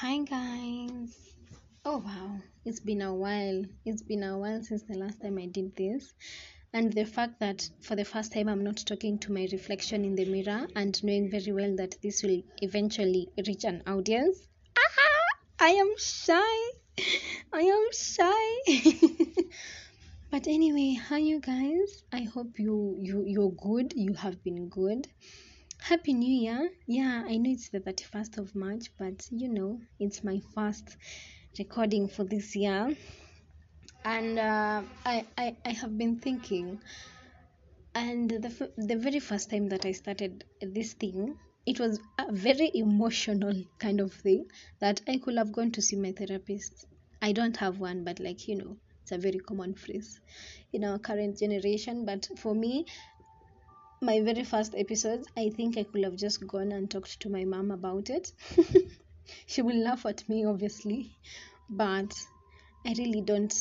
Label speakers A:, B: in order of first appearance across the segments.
A: Hi guys. Oh wow, it's been a while. It's been a while since the last time I did this. And the fact that for the first time I'm not talking to my reflection in the mirror and knowing very well that this will eventually reach an audience. Ah, I am shy. I am shy. but anyway, hi you guys. I hope you you you're good. You have been good. Happy New Year. Yeah, I know it's the 31st of March, but you know, it's my first recording for this year. And uh, I, I, I have been thinking, and the, f- the very first time that I started this thing, it was a very emotional kind of thing that I could have gone to see my therapist. I don't have one, but like, you know, it's a very common phrase in our current generation. But for me, my very first episodes, I think I could have just gone and talked to my mom about it. she will laugh at me, obviously, but I really don't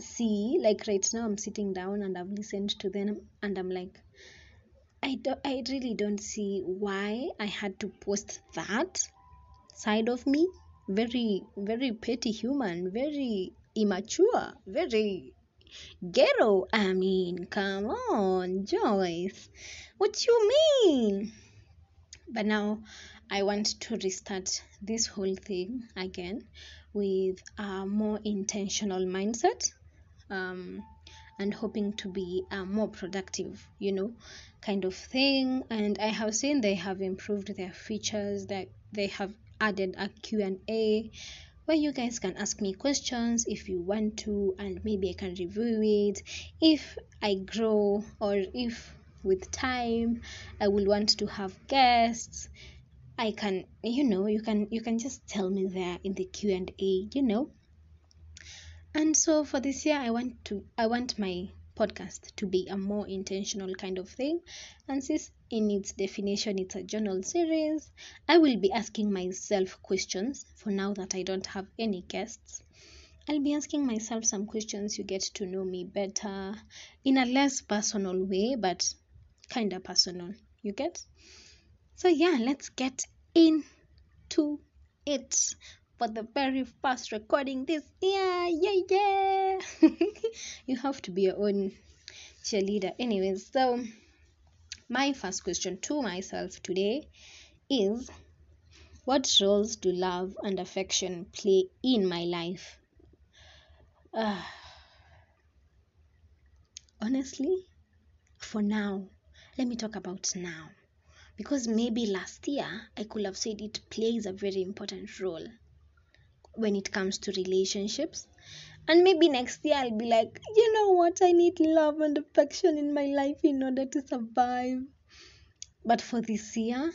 A: see like right now. I'm sitting down and I've listened to them, and I'm like, I do, I really don't see why I had to post that side of me. Very, very petty human, very immature, very ghetto. I mean, come on, Joyce. What you mean? But now I want to restart this whole thing again with a more intentional mindset um, and hoping to be a more productive, you know, kind of thing. And I have seen they have improved their features, that they have added a Q&A where you guys can ask me questions if you want to and maybe I can review it. If I grow or if with time i will want to have guests. I can you know you can you can just tell me there in the q&a you know. And so for this year i want to i want my podcast to be a more intentional kind of thing and since in its definition it's a journal series i will be asking myself questions for now that i don't have any guests I'll be asking myself some questions you get to know me better in a less personal way, but kind of personal. You get? So, yeah, let's get into it for the very first recording this year. Yeah, yeah. you have to be your own cheerleader. Anyways, so my first question to myself today is What roles do love and affection play in my life? Uh, honestly, for now, let me talk about now. Because maybe last year I could have said it plays a very important role when it comes to relationships. And maybe next year I'll be like, you know what, I need love and affection in my life in order to survive. But for this year,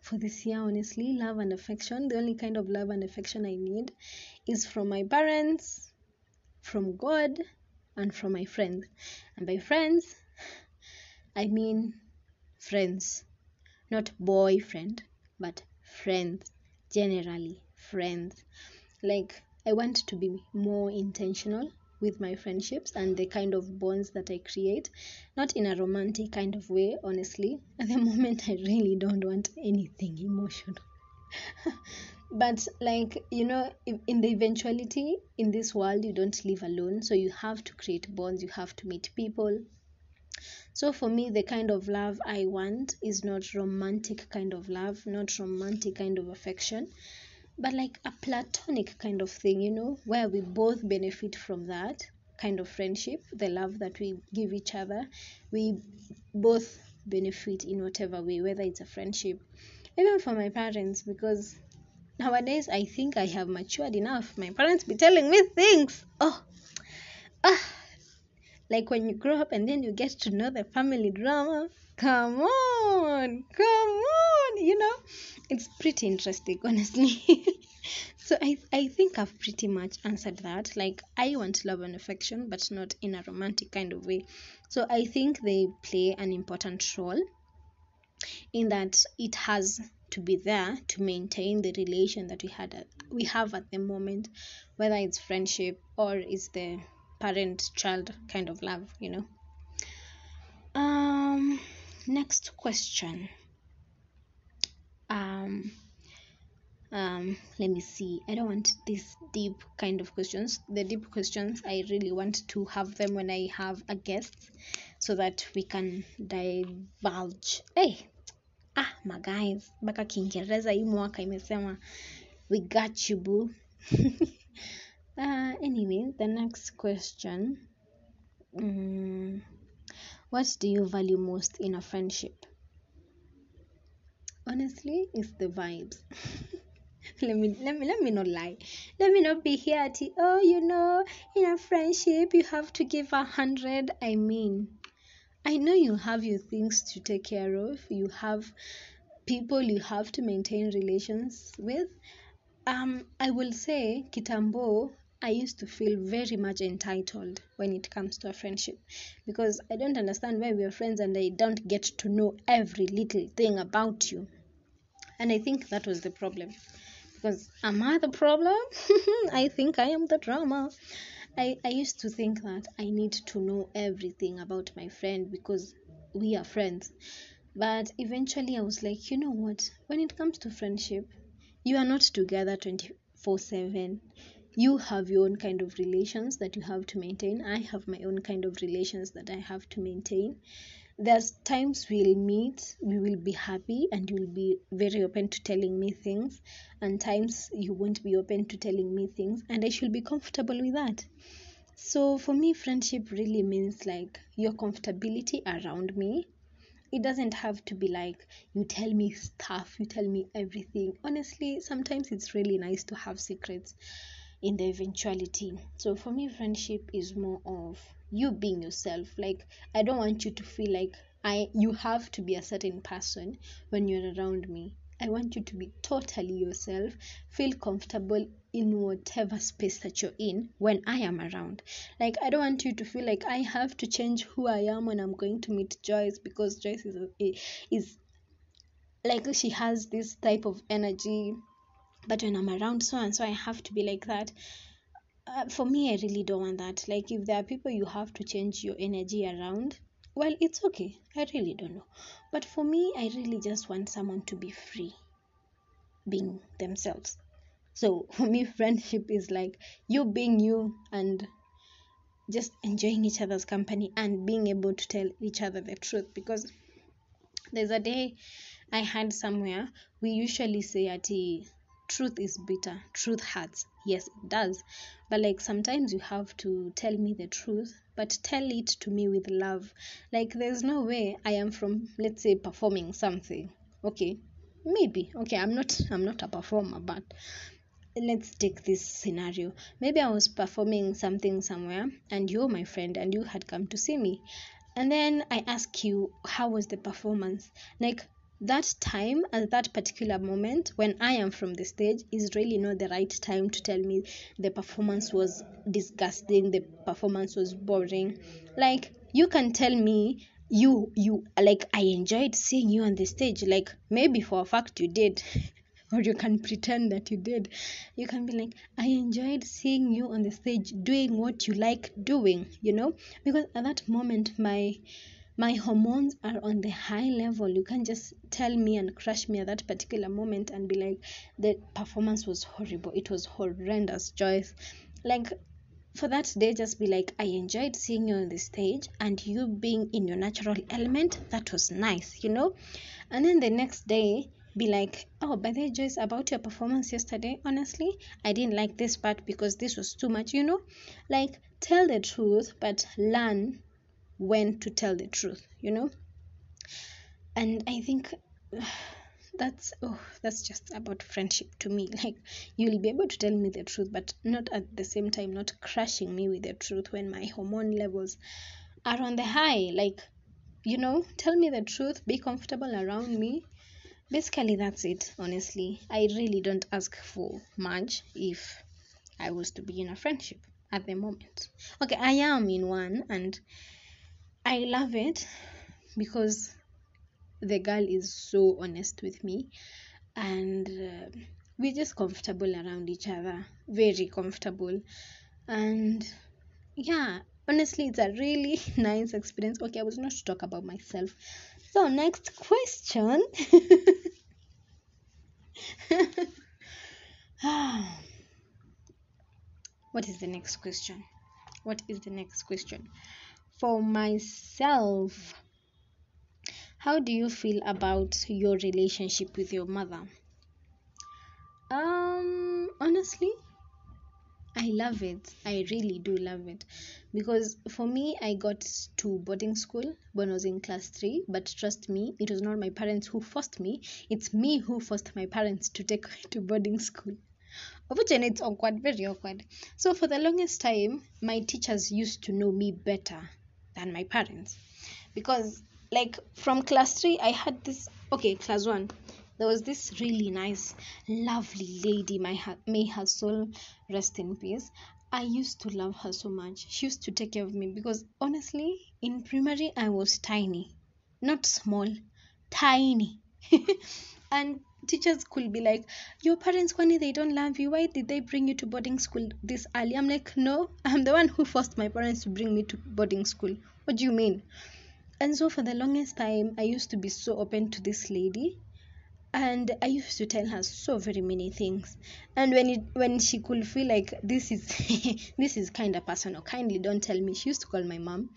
A: for this year, honestly, love and affection, the only kind of love and affection I need is from my parents, from God and from my friends. And by friends, I mean friends, not boyfriend, but friends, generally, friends. Like, I want to be more intentional with my friendships and the kind of bonds that I create, not in a romantic kind of way, honestly. At the moment, I really don't want anything emotional. but like you know in the eventuality in this world you don't live alone so you have to create bonds you have to meet people so for me the kind of love i want is not romantic kind of love not romantic kind of affection but like a platonic kind of thing you know where we both benefit from that kind of friendship the love that we give each other. We both benefit in whatever way whether it's a friendship even for my parents because nowadays i think i have matured enough. My parents be telling me things. Oh ah. Like when you grow up and then you get to know the family drama. Come on come on you know? It's pretty interesting honestly so I, I think i've pretty much answered that. Like i want love and affection but not in a romantic kind of way. So i think they play an important role in that it has to be there to maintain the relation that we had at, we have at the moment whether it's friendship or it's the parent child kind of love you know. Um next question. Um um let me see. I don't want these deep kind of questions. The deep questions i really want to have them when i have a guest so that we can divulge. Hey! Ah my guys mpaka kiingereza hii mwaka imesema we got you boo. Uh, anyway the next question. Mm, what do you value most in a friendship? Honestly it's the vibes let me let me let me not lie. Let me not be here at oh you know in a friendship you have to give a hundred i mean i know you have your things to take care of. You have people you have to maintain relations with. Um i will say kitambo i used to feel very much entitled when it comes to a friendship because i don't understand why we are friends and i don't get to know every little thing about you. And i think that was the problem because am i the problem? I think i am the drama. I, I used to think that i need to know everything about my friend because we are friends. But eventually i was like you know what? When it comes to friendship you are not together 24 7 you have your own kind of relations that you have to maintain. I have my own kind of relations that i have to maintain there's times we'll meet we will be happy and you'll be very open to telling me things. And times you won't be open to telling me things and i should be comfortable with that. So for me friendship really means like your comfortability around me. It doesn't have to be like you tell me stuff you tell me everything. Honestly sometimes it's really nice to have secrets in the eventuality. So for me friendship is more of you being yourself. Like i don't want you to feel like i you have to be a certain person when you're around me. I want you to be totally yourself feel comfortable in whatever space that you're in when i am around. Like i don't want you to feel like i have to change who i am when i'm going to meet joyce because joyce is a, is like she has this type of energy. But when i'm around so and so i have to be like that uh, for me i really don't want that. Like if there are people you have to change your energy around well it's okay. I really don't know. But for me i really just want someone to be free being themselves. So for me friendship is like you being you and just enjoying each other's company and being able to tell each other the truth. Because there's a day i had somewhere we usually say at truth is bitter. Truth hurts. Yes it does. But like sometimes you have to tell me the truth but tell it to me with love. Like there's no way i am from let's say performing something. Okay maybe. Okay i'm not i'm not a performer but let's take this scenario. Maybe i was performing something somewhere and you're my friend and you had come to see me. And then i ask you how was the performance? Like that time at that particular moment when i am from the stage is really not the right time to tell me the performance was disgusting the performance was boring. Like you can tell me you you like i enjoyed seeing you on the stage like maybe for a fact you did or you can pretend that you did. You can be like i enjoyed seeing you on the stage doing what you like doing you know? Because at that moment my my hormones are on the high level. You can't just tell me and crush me at that particular moment and be like the performance was horrible. It was horrendous joyce. Like for that day just be like i enjoyed seeing you on the stage and you being in your natural element. That was nice you know? And then the next day be like oh by the way joyce about your performance yesterday honestly i didn't like this part because this was too much you know? Like tell the truth but learn when to tell the truth you know? And i think that's oh that's just about friendship to me. Like you'll be able to tell me the truth but not at the same time not crushing me with the truth when my hormone levels are on the high. Like you know tell me the truth be comfortable around me. Basically that's it honestly. I really don't ask for much if i was to be in a friendship at the moment. Okay i am in one and I love it because the girl is so honest with me and uh, we're just comfortable around each other, very comfortable. And yeah, honestly, it's a really nice experience. Okay, I was not to talk about myself. So, next question. what is the next question? What is the next question? For myself how do you feel about your relationship with your mother um honestly I love it. I really do love it. Because for me, I got to boarding school when I was in class three. But trust me, it was not my parents who forced me. It's me who forced my parents to take me to boarding school. Of which and it's awkward, very awkward. So for the longest time, my teachers used to know me better than my parents. Because like from class three, I had this okay, class one there was this really nice lovely lady my may her soul rest in peace. I used to love her so much. She used to take care of me because honestly in primary i was tiny. Not small tiny. And teachers could be like your parents kwani they don't love you why did they bring you to boarding school this early? I'm like no i'm the one who forced my parents to bring me to boarding school. What do you mean? And so for the longest time i used to be so open to this lady and i used to tell her so very many things. And when it when she could feel like this is this is kind of personal kindly don't tell me she used to call my mom.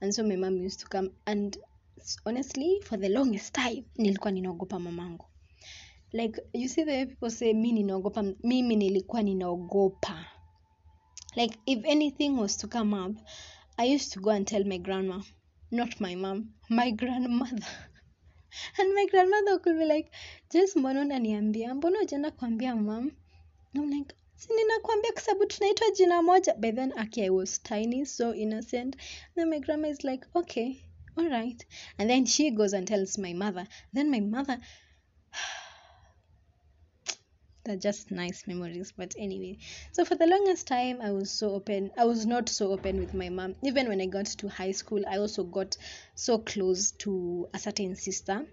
A: And so my mom used to come and honestly for the longest time nilikuwa ninaogopa mamangu like you see the people say mi ninaogopa mimi nilikuwa ninaogopa. Like if anything was to come up i used to go and tell my grandma not my mom my grandmother. And my grandmother could be like just mbona unaniambia? Mbona ujaenda kuambia mam like ninakwambia kwa sababu tunaitwa jina moja. By then aki i was tiny so innocent. Then my grandma is like okay all right. And then she goes and tells my mother. Then my mother they're just nice memories but anyway. So for the longest time i was so open i was not so open with my mom. Even when i got to high school i also got so close to a certain sister.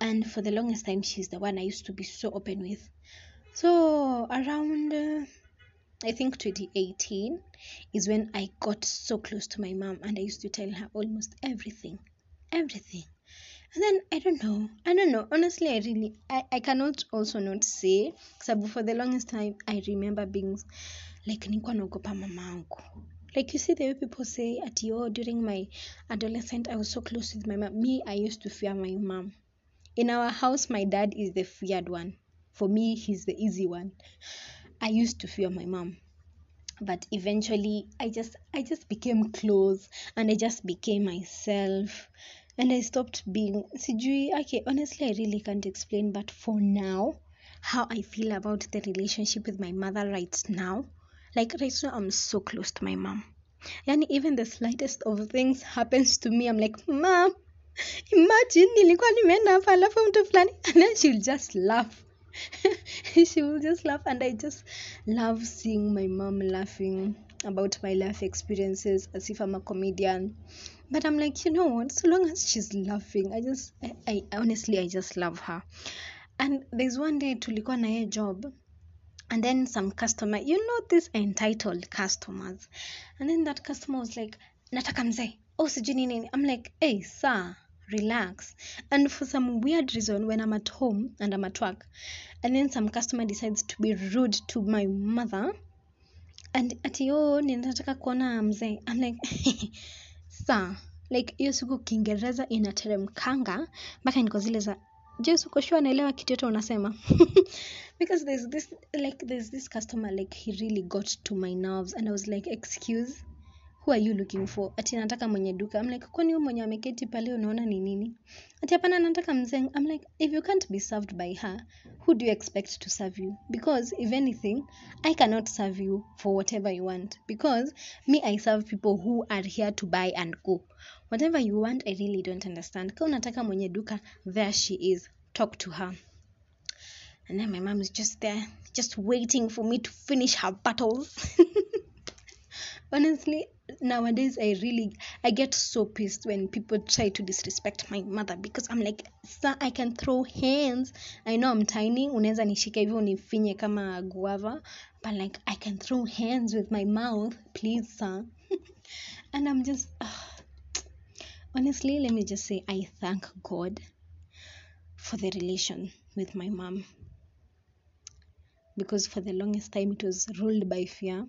A: And for the longest time she's the one i used to be so open with. So around uh, i think 2018 is when i got so close to my mom and i used to tell her almost everything everything and then i don't know. I don't know. Honestly i really i, I cannot also not say sababu for the longest time i remember being like nilikuwa naogopa mamangu like you see the way people say at oh during my adolescent i was so close with my mom. Me i used to fear my mom. In our house my dad is the feared one. For me he's the easy one. I used to fear my mom. But eventually i just i just became close and i just became myself and I stopped being sijui okay honestly I really can't explain but for now how I feel about the relationship with my mother right now like right now I'm so close to my mom. Yani even the slightest of things happens to me I'm like mom imagine nilikuwa nimeenda hapa alafu mtu fulani and then she'll just laugh. She will just laugh and I just love seeing my mom laughing about my life experiences as if I'm a comedian but i'm like you know what? So long as she's laughing i just i, I honestly i just love her. And there's one day tulikuwa na ye job and then some customer you know these entitled customers? And then that customer was like nataka mzee. Oh sijui nini. I'm like hey sir relax. And for some weird reason when i'm at home and i'm at work and then some customer decides to be rude to my mother and ati oh ninataka kuona mzee. I'm like saa like hiyo siku kiingereza inateremkanga mpaka niko zile za sure anaelewa kitu yote unasema? Because there's this like there's this customer like he really got to my nerves and i was like excuse who are you looking for? Ati nataka mwenye duka. I'm like kwani huyo mwenye ameketi pale unaona ni nini? Ati hapana nataka mzee. I'm like if you can't be served by her who do you expect to serve you? Because if anything I cannot serve you for whatever you want. Because me I serve people who are here to buy and go. Whatever you want I really don't understand. Kama unataka mwenye duka there she is. Talk to her. And then my mom is just there just waiting for me to finish her battles. Honestly nowadays i really i get so pissed when people try to disrespect my mother because i'm like sir i can throw hands. I know i'm tiny. Unaweza nishika hivyo unifinye kama guava but like i can throw hands with my mouth please sir. And i'm just uh, honestly let me just say i thank god for the relation with my mom. Because for the longest time it was ruled by fear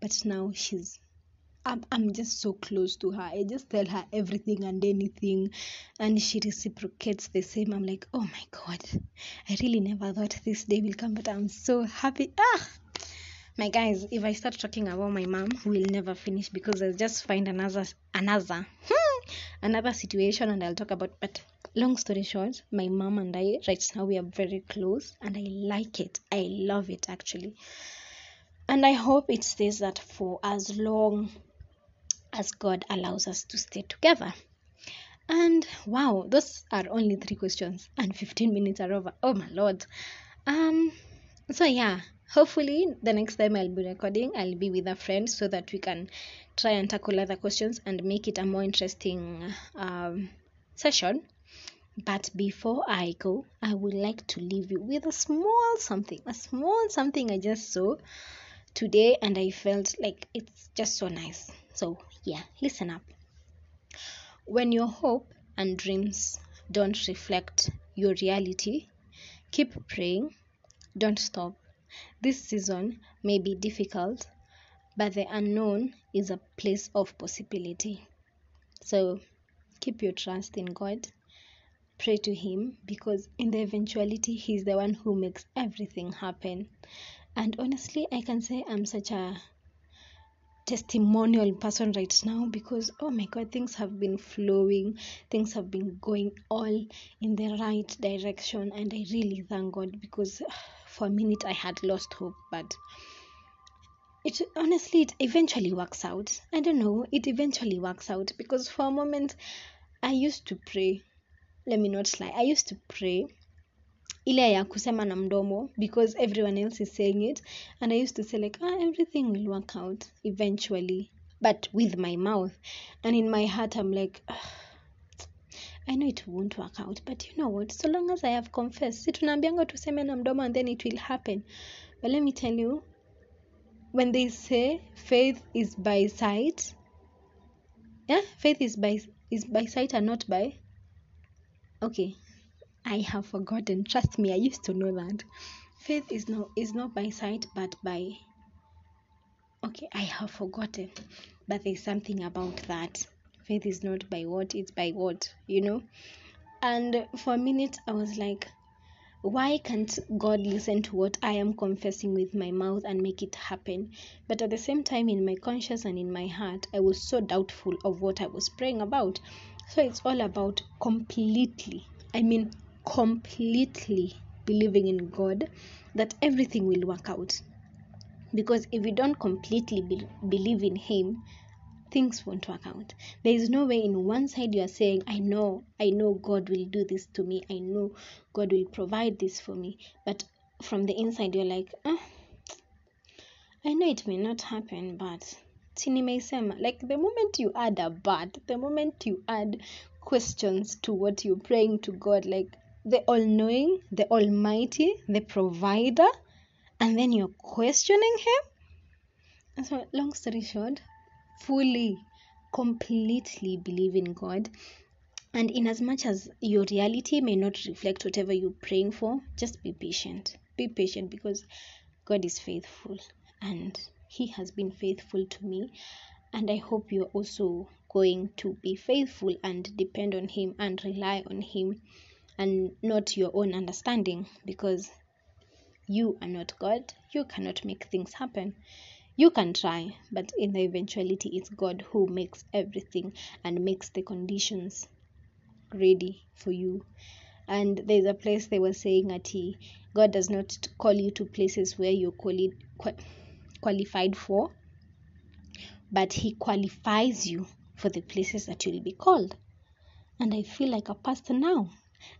A: but now she's I'm, I'm just so close to her. I just tell her everything and anything, and she reciprocates the same. I'm like, oh my god, I really never thought this day will come, but I'm so happy. Ah, my guys, if I start talking about my mom, we'll never finish because I'll just find another another another situation and I'll talk about. But long story short, my mom and I right now we are very close, and I like it. I love it actually, and I hope it stays that for as long as God allows us to stay together. And wow, those are only three questions, and 15 minutes are over. Oh my lord. Um, so yeah, hopefully the next time I'll be recording, I'll be with a friend so that we can try and tackle other questions and make it a more interesting um, session. But before I go, I would like to leave you with a small something, a small something I just saw today, and I felt like it's just so nice. So, yeah, listen up. When your hope and dreams don't reflect your reality, keep praying, don't stop. This season may be difficult, but the unknown is a place of possibility. So, keep your trust in God. Pray to Him because, in the eventuality, He's the one who makes everything happen. And honestly, I can say I'm such a testimonial person right now because oh my god things have been flowing. Things have been going all in the right direction. And i really thank god because ah, for a minute i had lost hope but it honestly it eventually works out. I don't know. It eventually works out because for a moment i used to pray. Let me not lie. I used to pray ile ya kusema na mdomo because everyone else is saying it. And i used to say like ah, everything will work out eventually but with my mouth. And in my heart i'm like ah, i know it won't work out but you know what? So long as i have confessed. Si tunaambianga tuseme na mdomo and then it will happen. But let me tell you when they say faith is by sight yeah faith is by is by sight and not by okay I have forgotten. Trust me, I used to know that. Faith is not is not by sight but by okay, I have forgotten. But there's something about that. Faith is not by what, it's by what, you know? And for a minute I was like, why can't God listen to what I am confessing with my mouth and make it happen? But at the same time, in my conscience and in my heart, I was so doubtful of what I was praying about. So it's all about completely, I mean, completely believing in God that everything will work out. Because if you don't completely be- believe in Him, things won't work out. There is no way in one side you are saying, I know, I know God will do this to me, I know God will provide this for me. But from the inside, you're like, oh, I know it may not happen, but sinimeisema. Like the moment you add a but, the moment you add questions to what you're praying to God, like the all knowing, the almighty, the provider, and then you're questioning him. And so, long story short, fully, completely believe in God. And in as much as your reality may not reflect whatever you're praying for, just be patient. Be patient because God is faithful and He has been faithful to me. And I hope you're also going to be faithful and depend on Him and rely on Him and not your own understanding because you are not God. You cannot make things happen. You can try, but in the eventuality, it's God who makes everything and makes the conditions ready for you. And there's a place they were saying at God does not call you to places where you're quali- qualified for, but He qualifies you for the places that you'll be called. And I feel like a pastor now.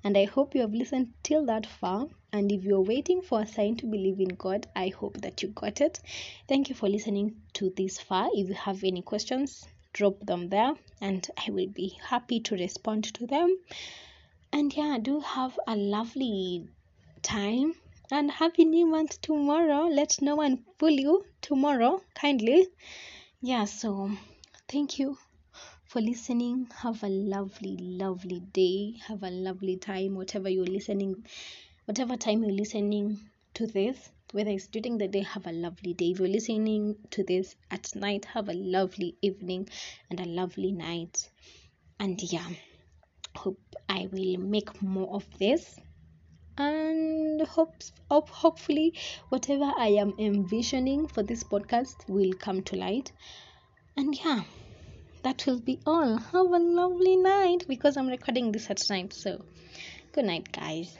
A: And I hope you have listened till that far. And if you're waiting for a sign to believe in God, I hope that you got it. Thank you for listening to this far. If you have any questions, drop them there and I will be happy to respond to them. And yeah, do have a lovely time and happy new month tomorrow. Let no one fool you tomorrow, kindly. Yeah, so thank you for listening. Have a lovely, lovely day. Have a lovely time, whatever you're listening, whatever time you're listening to this. whether it's during the day have a lovely day if you're listening to this at night have a lovely evening and a lovely night and yeah hope i will make more of this and hope, hope hopefully whatever i am envisioning for this podcast will come to light and yeah that will be all. Have a lovely night because i'm recording this at night so good night guys